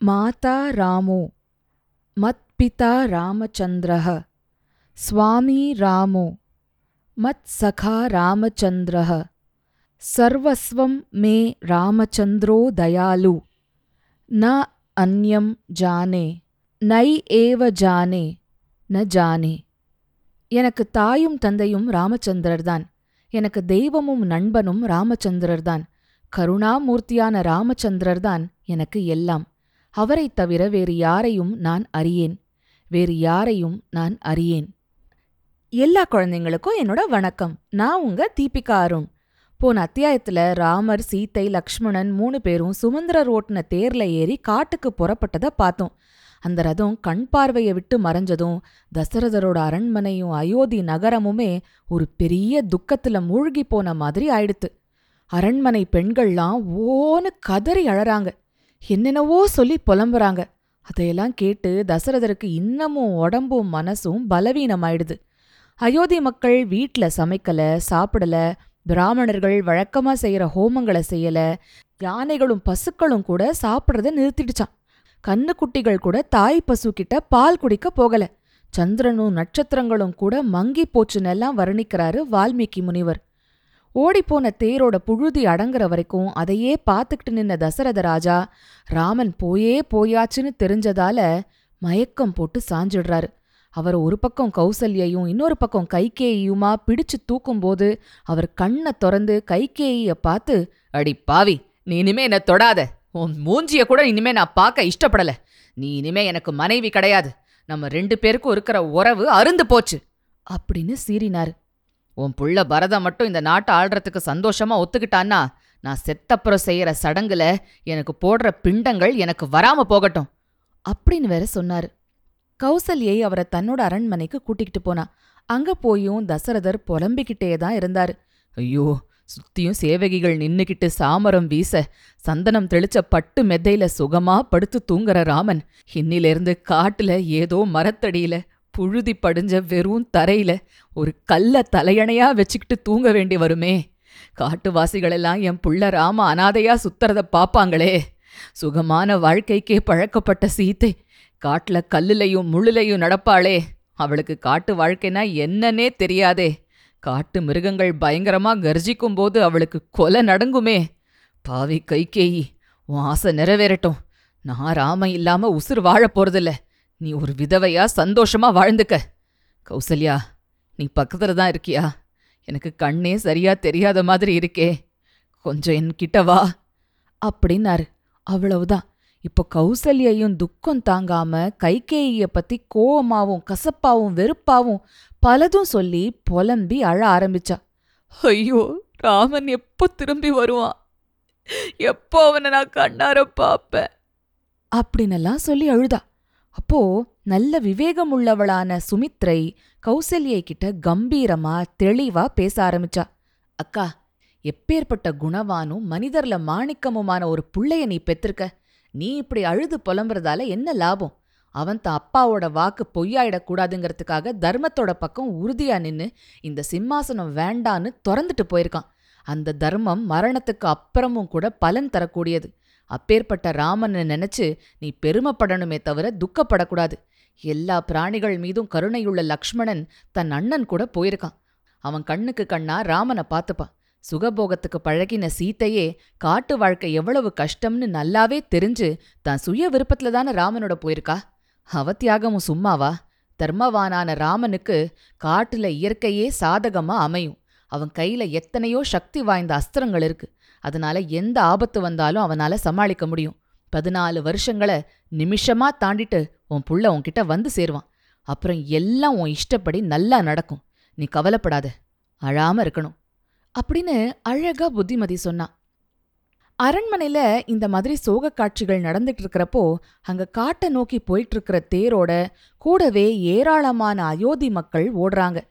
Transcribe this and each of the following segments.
माता रामो मत्पिता रामचन्द्रः स्वामी रामो मत्सखा रामचन्द्रः सर्वस्वं मे रामचन्द्रो दयालु न अन्यं जाने नै एव जाने न जाने எனக்கு தாயும் தந்தையும் ராமச்சந்திரர்தான் எனக்கு தெய்வமும் நண்பனும் ராமச்சந்திரர்தான் கருணாமூர்த்தியான ராமச்சந்திரர்தான் எனக்கு எல்லாம் அவரைத் தவிர வேறு யாரையும் நான் அறியேன். வேறு யாரையும் நான் அறியேன். எல்லா குழந்தைங்களுக்கும் என்னோட வணக்கம். நான் உங்க தீபிகா அருண். போன அத்தியாயத்துல ராமர் சீத்தை லக்ஷ்மணன் மூணு பேரும் சுமந்திரர் ஓட்டுன தேர்ல ஏறி காட்டுக்கு புறப்பட்டதை பார்த்தோம். அந்த ரதம் கண் பார்வையை விட்டு மறைஞ்சதும் தசரதரோட அரண்மனையும் அயோத்தி நகரமுமே ஒரு பெரிய துக்கத்துல மூழ்கி போன மாதிரி ஆயிடுத்து. அரண்மனை பெண்கள்லாம் ஓன்னு கதறி அழறாங்க. என்னென்னவோ சொல்லி புலம்புறாங்க. அதையெல்லாம் கேட்டு தசரதருக்கு இன்னமும் உடம்பும் மனசும் பலவீனமாயிடுது. அயோத்தி மக்கள் வீட்ல சமைக்கல சாப்பிடல பிராமணர்கள் வழக்கமா செய்யற ஹோமங்களை செய்யல யானைகளும் பசுக்களும் கூட சாப்பிட்றத நிறுத்திடுச்சான் கண்ணுக்குட்டிகள் கூட தாய் பசுக்கிட்ட பால் குடிக்க போகல. சந்திரனும் நட்சத்திரங்களும் கூட மங்கி போச்சுன்னெல்லாம் வர்ணிக்கிறாரு வால்மீகி முனிவர். ஓடிப்போன தேரோட புழுதி அடங்குற வரைக்கும் அதையே பார்த்துக்கிட்டு நின்ன தசரத ராஜா ராமன் போயே போயாச்சுன்னு தெரிஞ்சதால மயக்கம் போட்டு சாஞ்சிடுறாரு. அவர் ஒரு பக்கம் கௌசல்யையும் இன்னொரு பக்கம் கைகேயியுமா பிடிச்சு தூக்கும்போது அவர் கண்ணை திறந்து கைகேயிய பார்த்து அடி பாவி நீ இனிமே என்ன தொடாத. உன் மூஞ்சிய கூட இனிமே நான் பார்க்க இஷ்டப்படல. நீ இனிமே எனக்கு மனைவி கிடையாது. நம்ம ரெண்டு பேருக்கும் இருக்கிற உறவு அருந்து போச்சு. அப்படின்னு சீறினாரு. உன் புள்ள பரதம் மட்டும் இந்த நாட்டை ஆள்றதுக்கு சந்தோஷமா ஒத்துக்கிட்டான்னா நான் செத்தப்புறம் செய்யற சடங்குல எனக்கு போடுற பிண்டங்கள் எனக்கு வராம போகட்டும் அப்படின்னு வேற சொன்னாரு. கௌசல்யை அவரை தன்னோட அரண்மனைக்கு கூட்டிக்கிட்டு போனா. அங்க போயும் தசரதர் புலம்பிக்கிட்டே தான் இருந்தாரு. ஐயோ சுத்தியும் சேவகிகள் நின்னுகிட்டு சாமரம் வீச சந்தனம் தெளிச்ச பட்டு மெத்தையில சுகமா படுத்து தூங்குற ராமன் இன்னிலிருந்து காட்டுல ஏதோ மரத்தடியில புழுதி படிஞ்ச வெறும் தரையில ஒரு கல்ல தலையணையா வச்சுக்கிட்டு தூங்க வேண்டி வருமே. காட்டுவாசிகளெல்லாம் என் புள்ள ராம அனாதையா சுத்துறத பாப்பாங்களே. சுகமான வாழ்க்கைக்கே பழக்கப்பட்ட சீத்தை காட்டுல கல்லுலையும் முள்ளுலையும் நடப்பாளே. அவளுக்கு காட்டு வாழ்க்கைனா என்னன்னே தெரியாதே. காட்டு மிருகங்கள் பயங்கரமா கர்ஜிக்கும் போது அவளுக்கு கொலை நடங்குமே. பாவி கைகேயி உன் ஆசை நிறைவேறட்டும். நான் ராம இல்லாம உசுர் வாழப் போறதில்ல. நீ ஒரு விதவையா சந்தோஷமா வாழ்ந்துக்க. கௌசல்யா நீ பக்கத்துல தான் இருக்கியா? எனக்கு கண்ணே சரியா தெரியாத மாதிரி இருக்கே. கொஞ்சம் என்கிட்ட வா. அப்படின்னாரு. அவ்வளவுதான். இப்போ கௌசல்யையும் துக்கம் தாங்காம கைகேயிய பத்தி கோவமாவும் கசப்பாவும் வெறுப்பாவும் பலதும் சொல்லி புலம்பி அழ ஆரம்பிச்சா. ஐயோ ராமன் எப்போ திரும்பி வருவான்? எப்போ அவனை நான் கண்ணார பாப்பேன் அப்படின்னெல்லாம் சொல்லி அழுதா. அப்போ நல்ல விவேகமுள்ளவளான சுமித்ரை கௌசல்யை கிட்ட கம்பீரமா தெளிவா பேச ஆரம்பிச்சா. அக்கா எப்பேற்பட்ட குணவானும் மனிதர்ல மாணிக்கமுமான ஒரு புள்ளைய நீ பெற்றிருக்க நீ இப்படி அழுது புலம்புறதால என்ன லாபம்? அவன் தான் அப்பாவோட வாக்கு பொய்யாயிடக்கூடாதுங்கிறதுக்காக தர்மத்தோட பக்கம் உறுதியா நின்னு இந்த சிம்மாசனம் வேண்டான்னு திறந்துட்டு போயிருக்கான். அந்த தர்மம் மரணத்துக்கு அப்புறமும் கூட பலன் தரக்கூடியது. அப்பேற்பட்ட ராமனை நினைச்சு நீ பெருமைப்படணுமே தவிர துக்கப்படக்கூடாது. எல்லா பிராணிகள் மீதும் கருணையுள்ள லக்ஷ்மணன் தன் அண்ணன் கூட போயிருக்கான். அவன் கண்ணுக்கு கண்ணா ராமனை பார்த்துப்பான் சுகபோகத்துக்கு பழகின சீத்தையே காட்டு வாழ்க்கை எவ்வளவு கஷ்டம்னு நல்லாவே தெரிஞ்சு தான் சுய விருப்பத்துல தானே ராமனோட போயிருக்கா? அவ தியாகமும் சும்மாவா? தர்மவானான ராமனுக்கு காட்டுல இயற்கையே சாதகமா அமையும். அவன் கையில எத்தனையோ சக்தி வாய்ந்த அஸ்திரங்கள் இருக்கு. அதனால எந்த ஆபத்து வந்தாலும் அவனால சமாளிக்க முடியும். பதினாலு வருஷங்களை நிமிஷமா தாண்டிட்டு உன் புள்ள உன்கிட்ட வந்து சேருவான். அப்புறம் எல்லாம் உன் இஷ்டப்படி நல்லா நடக்கும். நீ கவலைப்படாத அழாம இருக்கணும். அப்படின்னு அழகா புத்திமதி சொன்னான் அரண்மனையில இந்த மாதிரி சோக காட்சிகள் நடந்துட்டு இருக்கிறப்போ அங்க காட்டை நோக்கி போயிட்டு இருக்கிற தேரோட கூடவே ஏராளமான அயோத்தி மக்கள் ஓடுறாங்க.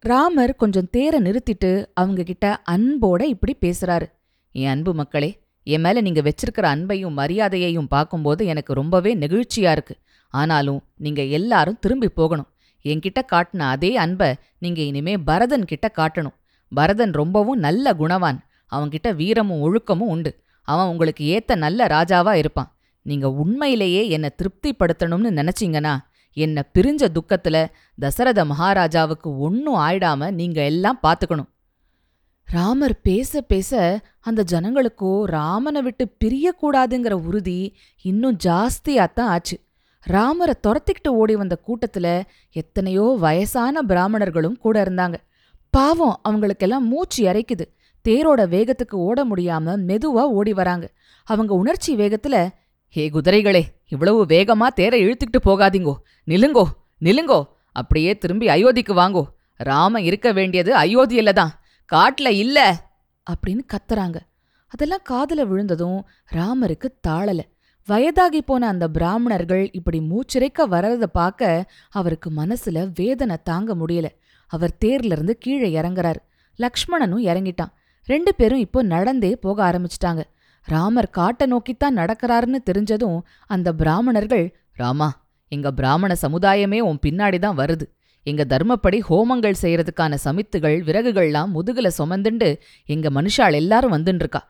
ராமர் கொஞ்சம் தேரை நிறுத்திட்டு அவங்க கிட்ட அன்போட இப்படி பேசுறாரு. என் அன்பு மக்களே என் மேல நீங்க வச்சிருக்கிற அன்பையும் மரியாதையையும் பார்க்கும்போது எனக்கு ரொம்பவே நெகிழ்ச்சியா இருக்கு. ஆனாலும் நீங்க எல்லாரும் திரும்பி போகணும். என்கிட்ட காட்டின அதே அன்பை நீங்க இனிமே பரதன் கிட்ட காட்டணும். பரதன் ரொம்பவும் நல்ல குணவான். அவன்கிட்ட வீரமும் ஒழுக்கமும் உண்டு. அவன் உங்களுக்கு ஏத்த நல்ல ராஜாவா இருப்பான். நீங்க உண்மையிலேயே என்னை திருப்திப்படுத்தணும்னு நினைச்சீங்கன்னா என்ன பிரிஞ்ச துக்கத்துல தசரத மகாராஜாவுக்கு ஒன்னும் ஆயிடாம நீங்க எல்லாம் பாத்துக்கணும். ராமர் பேச பேச அந்த ஜனங்களுக்கோ ராமனை விட்டு பிரியக்கூடாதுங்கிற உறுதி இன்னும் ஜாஸ்தியாத்தான் ஆச்சு. ராமரை துரத்திக்கிட்டு ஓடி வந்த கூட்டத்துல எத்தனையோ வயசான பிராமணர்களும் கூட இருந்தாங்க. பாவம் அவங்களுக்கெல்லாம் மூச்சு இறைக்குது தேரோட வேகத்துக்கு ஓட முடியாம மெதுவா ஓடி வராங்க. அவங்க உணர்ச்சி வேகத்துல ஹே குதிரைகளே இவ்வளவு வேகமா தேரை இழுத்துக்கிட்டு போகாதீங்கோ. நிலுங்கோ நிலுங்கோ அப்படியே திரும்பி அயோத்திக்கு வாங்கோ. ராம இருக்க வேண்டியது அயோத்தியில தான். காட்டுல இல்ல அப்படின்னு கத்துறாங்க. அதெல்லாம் காதுல விழுந்ததும் ராமருக்கு தாளல. வயதாகி போன அந்த பிராமணர்கள் இப்படி மூச்சிறைக்க வர்றத பார்க்க அவருக்கு மனசுல வேதனை தாங்க முடியல. அவர் தேர்ல இருந்து கீழே இறங்குறாரு. லக்ஷ்மணனும் இறங்கிட்டான். ரெண்டு பேரும் இப்போ நடந்தே போக ஆரம்பிச்சிட்டாங்க. ராமர் காட்டை நோக்கித்தான் நடக்கிறாருன்னு தெரிஞ்சதும் அந்த பிராமணர்கள் ராமா எங்க பிராமண சமுதாயமே உன் பின்னாடி தான் வருது. எங்க தர்மப்படி ஹோமங்கள் செய்யறதுக்கான சமித்துகள் விறகுகள்லாம் முதுகுல சுமந்துண்டு எங்க மனுஷாள் எல்லாரும் வந்துன்ருக்கா.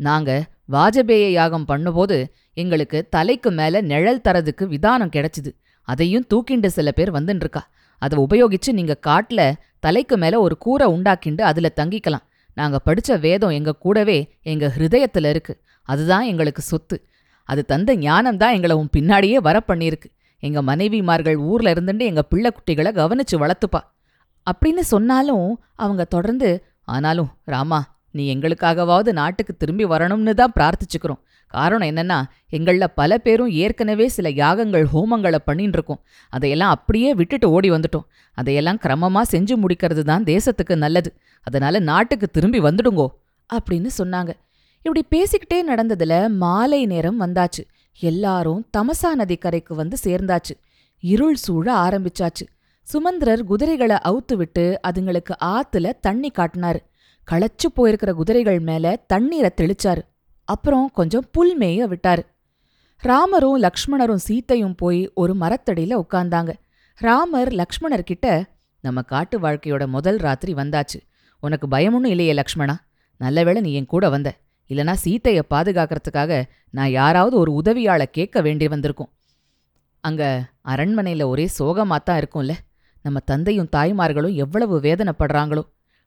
நாங்க வாஜபேய யாகம் பண்ணும்போது எங்களுக்கு தலைக்கு மேல நிழல் தரதுக்கு விதானம் கிடைச்சுது. அதையும் தூக்கிண்டு சில பேர் வந்துன்ருக்கா. அதை உபயோகிச்சு நீங்க காட்டுல தலைக்கு மேல ஒரு கூரை உண்டாக்கிண்டு அதுல தங்கிக்கலாம். நாங்க படிச்ச வேதம் எங்க கூடவே எங்க ஹிருதயத்துல இருக்கு. அதுதான் எங்களுக்கு சொத்து. அது தந்த ஞானம் தான் எங்களை உன் பின்னாடியே வர பண்ணியிருக்கு எங்க மனைவிமார்கள் ஊர்ல இருந்துட்டு எங்க பிள்ளை குட்டிகளை கவனிச்சு வளர்த்துப்பா. அப்படின்னு சொன்னாலும் அவங்க தொடர்ந்து ஆனாலும் ராமா நீ எங்களுக்காகவாவது நாட்டுக்கு திரும்பி வரணும்னு தான் பிரார்த்திச்சுக்கிறோம். காரணம் என்னன்னா எங்களில் பல பேரும் ஏற்கனவே சில யாகங்கள் ஹோமங்களை பண்ணின்னு இருக்கோம் அதையெல்லாம் அப்படியே விட்டுட்டு ஓடி வந்துட்டோம். அதையெல்லாம் கிரமமா செஞ்சு முடிக்கிறது தான் தேசத்துக்கு நல்லது. அதனால நாட்டுக்கு திரும்பி வந்துடுங்கோ அப்படின்னு சொன்னாங்க. இப்படி பேசிக்கிட்டே நடந்ததுல மாலை நேரம் வந்தாச்சு. எல்லாரும் தமசா நதிக்கரைக்கு வந்து சேர்ந்தாச்சு. இருள் சூழ ஆரம்பிச்சாச்சு. சுமந்திரர் குதிரைகளை அவுத்து விட்டு அதுங்களுக்கு ஆத்துல தண்ணி காட்டினாரு. களைச்சு போயிருக்கிற குதிரைகள் மேல தண்ணீரை தெளிச்சாரு. அப்புறம் கொஞ்சம் புல் மேய விட்டாரு. ராமரும் லக்ஷ்மணரும் சீத்தையும் போய் ஒரு மரத்தடியில உட்கார்ந்தாங்க. ராமர் லக்ஷ்மணர் கிட்ட நம்ம காட்டு வாழ்க்கையோட முதல் ராத்திரி வந்தாச்சு. உனக்கு பயமுன்னு இல்லையே லக்ஷ்மணா. நல்லவேளை நீ என் கூட வந்த. இல்லனா சீத்தைய பாதுகாக்கிறதுக்காக நான் யாராவது ஒரு உதவியாள கேட்க வேண்டி வந்திருக்கும். அங்க அரண்மனையில ஒரே சோகமாத்தான் இருக்கும்ல. நம்ம தந்தையும் தாய்மார்களும் எவ்வளவு வேதனைப்படுறாங்களோ.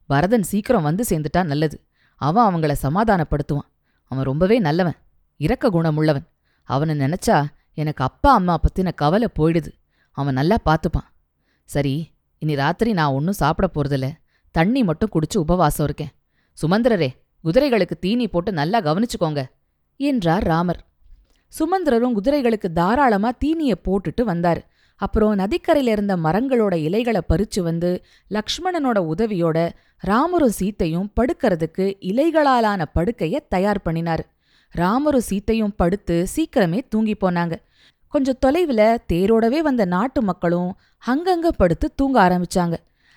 பரதன் சீக்கிரம் வந்து சேர்ந்துட்டா நல்லது. அவன் அவங்கள சமாதானப்படுத்துவான். அவன் ரொம்பவே நல்லவன். இரக்க குணமுள்ளவன். அவனை நினைச்சா எனக்கு அப்பா அம்மா பத்தின கவலை போயிடுது. அவன் நல்லா பார்த்துப்பான் சரி இனி ராத்திரி நான் ஒன்றும் சாப்பிட போறதில்ல. தண்ணி மட்டும் குடிச்சு உபவாசம் இருக்கேன். சுமந்திரரே குதிரைகளுக்கு தீனி போட்டு நல்லா கவனிச்சுக்கோங்க என்றார் ராமர். சுமந்திரரும் குதிரைகளுக்கு தாராளமா தீனிய போட்டுட்டு வந்தாரு. அப்புறம் நதிக்கரையில இருந்த மரங்களோட இலைகளை பறிச்சு வந்து லக்ஷ்மணனோட உதவியோட ராமரும் சீத்தையும் படுக்கறதுக்கு இலைகளாலான படுக்கைய தயார் பண்ணினாரு. ராமரும் சீத்தையும் படுத்து சீக்கிரமே தூங்கி போனாங்க. கொஞ்சம் தொலைவுல தேரோடவே வந்த நாட்டு மக்களும் அங்கங்க படுத்து தூங்க ஆரம்பிச்சாங்க.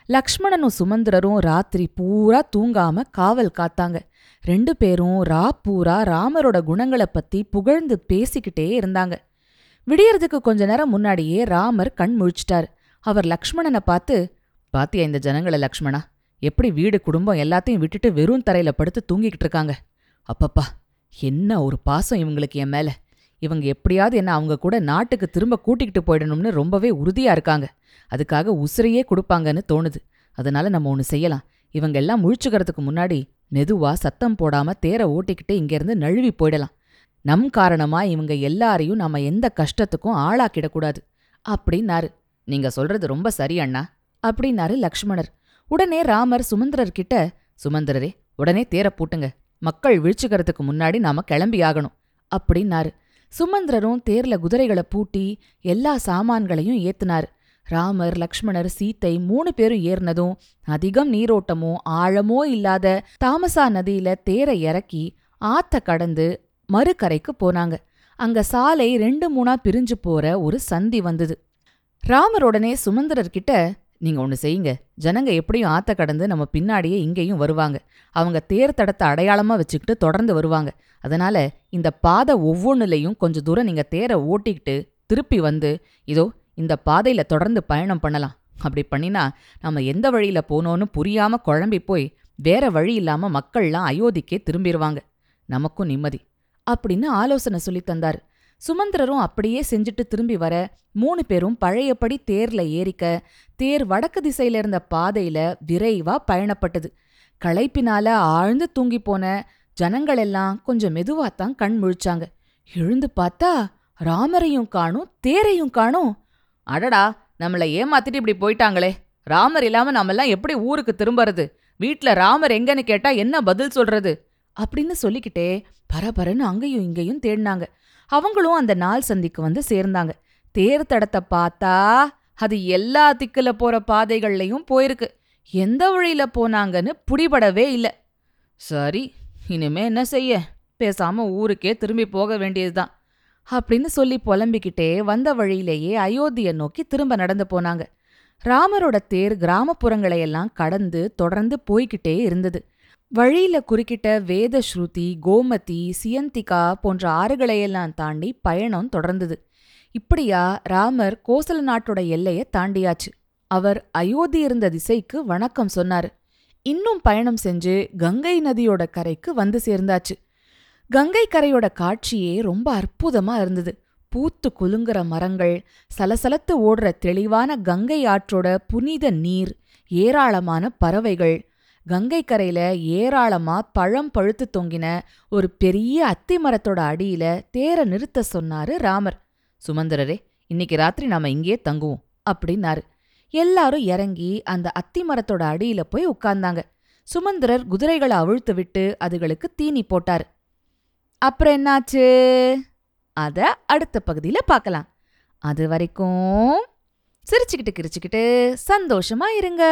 லக்ஷ்மணனும் சுமந்திரரும் ராத்திரி பூரா தூங்காம காவல் காத்தாங்க. ரெண்டு பேரும் ரா பூரா ராமரோட குணங்களை பத்தி புகழ்ந்து பேசிக்கிட்டே இருந்தாங்க. விடியறதுக்கு கொஞ்ச நேரம் முன்னாடியே ராமர் கண் முழிச்சிட்டார். அவர் லக்ஷ்மணனை பார்த்து பாத்தியா இந்த ஜனங்களை லக்ஷ்மணா? எப்படி வீடு குடும்பம் எல்லாத்தையும் விட்டுட்டு வெறும் தரையில படுத்து தூங்கிக்கிட்டு இருக்காங்க? அப்பப்பா என்ன ஒரு பாசம் இவங்களுக்கு என் மேல? இவங்க எப்படியாவது என்ன அவங்க கூட நாட்டுக்கு திரும்ப கூட்டிக்கிட்டு போயிடணும்னு ரொம்பவே உறுதியா இருக்காங்க. அதுக்காக உசிரையே கொடுப்பாங்கன்னு தோணுது. அதனால நம்ம ஒன்று செய்யலாம். இவங்க எல்லாம் முழிச்சுக்கிறதுக்கு முன்னாடி மெதுவா சத்தம் போடாம தேர ஓட்டிக்கிட்டு இங்கிருந்து நழுவி போயிடலாம். நம் காரணமா இவங்க எல்லாரையும் நாம எந்த கஷ்டத்துக்கும் ஆளாக்கிடக்கூடாது அப்படின்னாரு. நீங்க சொல்றது ரொம்ப சரி அண்ணா அப்படின்னாரு லக்ஷ்மணர். உடனே ராமர் சுமந்திரர்கிட்ட சுமந்திரரே உடனே தேர பூட்டுங்க. மக்கள் விழிச்சுக்கிறதுக்கு முன்னாடி நாம கிளம்பி ஆகணும் அப்படின்னாரு. சுமந்திரரும் தேர்ல குதிரைகளை பூட்டி எல்லா சாமான்களையும் ஏத்துனாரு. ராமர் லக்ஷ்மணர் சீத்தை மூணு பேரும் ஏறினதும் அதிகம் நீரோட்டமோ ஆழமோ இல்லாத தாமசா நதியில தேரை இறக்கி ஆத்த கடந்து மறுக்கரைக்கு போனாங்க. அங்க சாலை ரெண்டு மூணா பிரிஞ்சு போற ஒரு சந்தி வந்தது. ராமர் சுமந்திரர்கிட்ட நீங்க ஒன்று செய்யுங்க. ஜனங்க எப்படியும் ஆத்த கடந்து நம்ம பின்னாடியே இங்கேயும் வருவாங்க. அவங்க தேர் தடத்தை அடையாளமா வச்சுக்கிட்டு தொடர்ந்து வருவாங்க. அதனால இந்த பாதை ஒவ்வொன்றுலையும் கொஞ்சம் தூரம் நீங்க தேரை ஓட்டிக்கிட்டு திருப்பி வந்து இதோ இந்த பாதையில தொடர்ந்து பயணம் பண்ணலாம். அப்படி பண்ணினா நம்ம எந்த வழியில போனோன்னு புரியாம குழம்பி போய் வேற வழி இல்லாம மக்கள்லாம் அயோத்திக்கே திரும்பிடுவாங்க நமக்கும் நிம்மதி. அப்படின்னு ஆலோசனை சொல்லி தந்தாரு. சுமந்திரரும் அப்படியே செஞ்சுட்டு திரும்பி வர மூணு பேரும் பழையபடி தேர்ல ஏறிக்க தேர் வடக்கு திசையில இருந்த பாதையில விரைவா பயணப்பட்டது. களைப்பினால ஆழ்ந்து தூங்கி போன ஜனங்களெல்லாம் கொஞ்சம் மெதுவாத்தான் கண் முழிச்சாங்க. எழுந்து பார்த்தா ராமரையும் காணும் தேரையும் காணும். அடடா நம்மள ஏமாத்திட்டு இப்படி போயிட்டாங்களே. ராமர் இல்லாம நாமெல்லாம் எப்படி ஊருக்கு திரும்பறது? வீட்ல ராமர் எங்கன்னு கேட்டா என்ன பதில் சொல்றது? அப்படின்னு சொல்லிக்கிட்டே பரபரன்னு அங்கேயும் இங்கேயும் தேடினாங்க. அவங்களும் அந்த நாள் சந்திக்கு வந்து சேர்ந்தாங்க. தேர் தடத்தை பார்த்தா அது எல்லா திக்குல போற பாதைகள்லயும் போயிருக்கு. எந்த வழியில போனாங்கன்னு புடிபடவே இல்ல. சரி இனிமே என்ன செய்ய? பேசாம ஊருக்கே திரும்பி போக வேண்டியதுதான். அப்படின்னு சொல்லி புலம்பிக்கிட்டே வந்த வழியிலேயே அயோத்தியை நோக்கி திரும்ப நடந்து போனாங்க. ராமரோட தேர் கிராமப்புறங்களையெல்லாம் கடந்து தொடர்ந்து போய்கிட்டே இருந்தது. வழியில குறுக்கிட்ட வேத ஸ்ருதி கோமதி சியந்திகா போன்ற ஆறுகளையெல்லாம் தாண்டி பயணம் தொடர்ந்தது. இப்படியா ராமர் கோசல நாட்டோட எல்லையை தாண்டியாச்சு. அவர் அயோத்தி இருந்த திசைக்கு வணக்கம் சொன்னாரு. இன்னும் பயணம் செஞ்சு கங்கை நதியோட கரைக்கு வந்து சேர்ந்தாச்சு. கங்கை கரையோட காட்சியே ரொம்ப அற்புதமா இருந்தது. பூத்து குலுங்குற மரங்கள் சலசலத்து ஓடுற தெளிவான கங்கை ஆற்றோட புனித நீர் ஏராளமான பறவைகள். கங்கை கரையில ஏராளமா பழம் பழுத்து தொங்கின ஒரு பெரிய அத்தி மரத்தோட அடியில தேர நிறுத்த சொன்னாரு ராமர். சுமந்திரரே இன்னைக்கு ராத்திரி நாம இங்கேயே தங்குவோம் அப்படின்னாரு. எல்லாரும் இறங்கி அந்த அத்தி மரத்தோட அடியில போய் உட்கார்ந்தாங்க. சுமந்திரர் குதிரைகளை அவிழ்த்து விட்டு அதுகளுக்கு தீனி போட்டாரு. அப்புறம் என்னாச்சு? அதை அடுத்த பகுதியில் பார்க்கலாம். அது வரைக்கும் சிரிச்சுக்கிட்டு கிரிச்சுக்கிட்டு சந்தோஷமா இருங்க.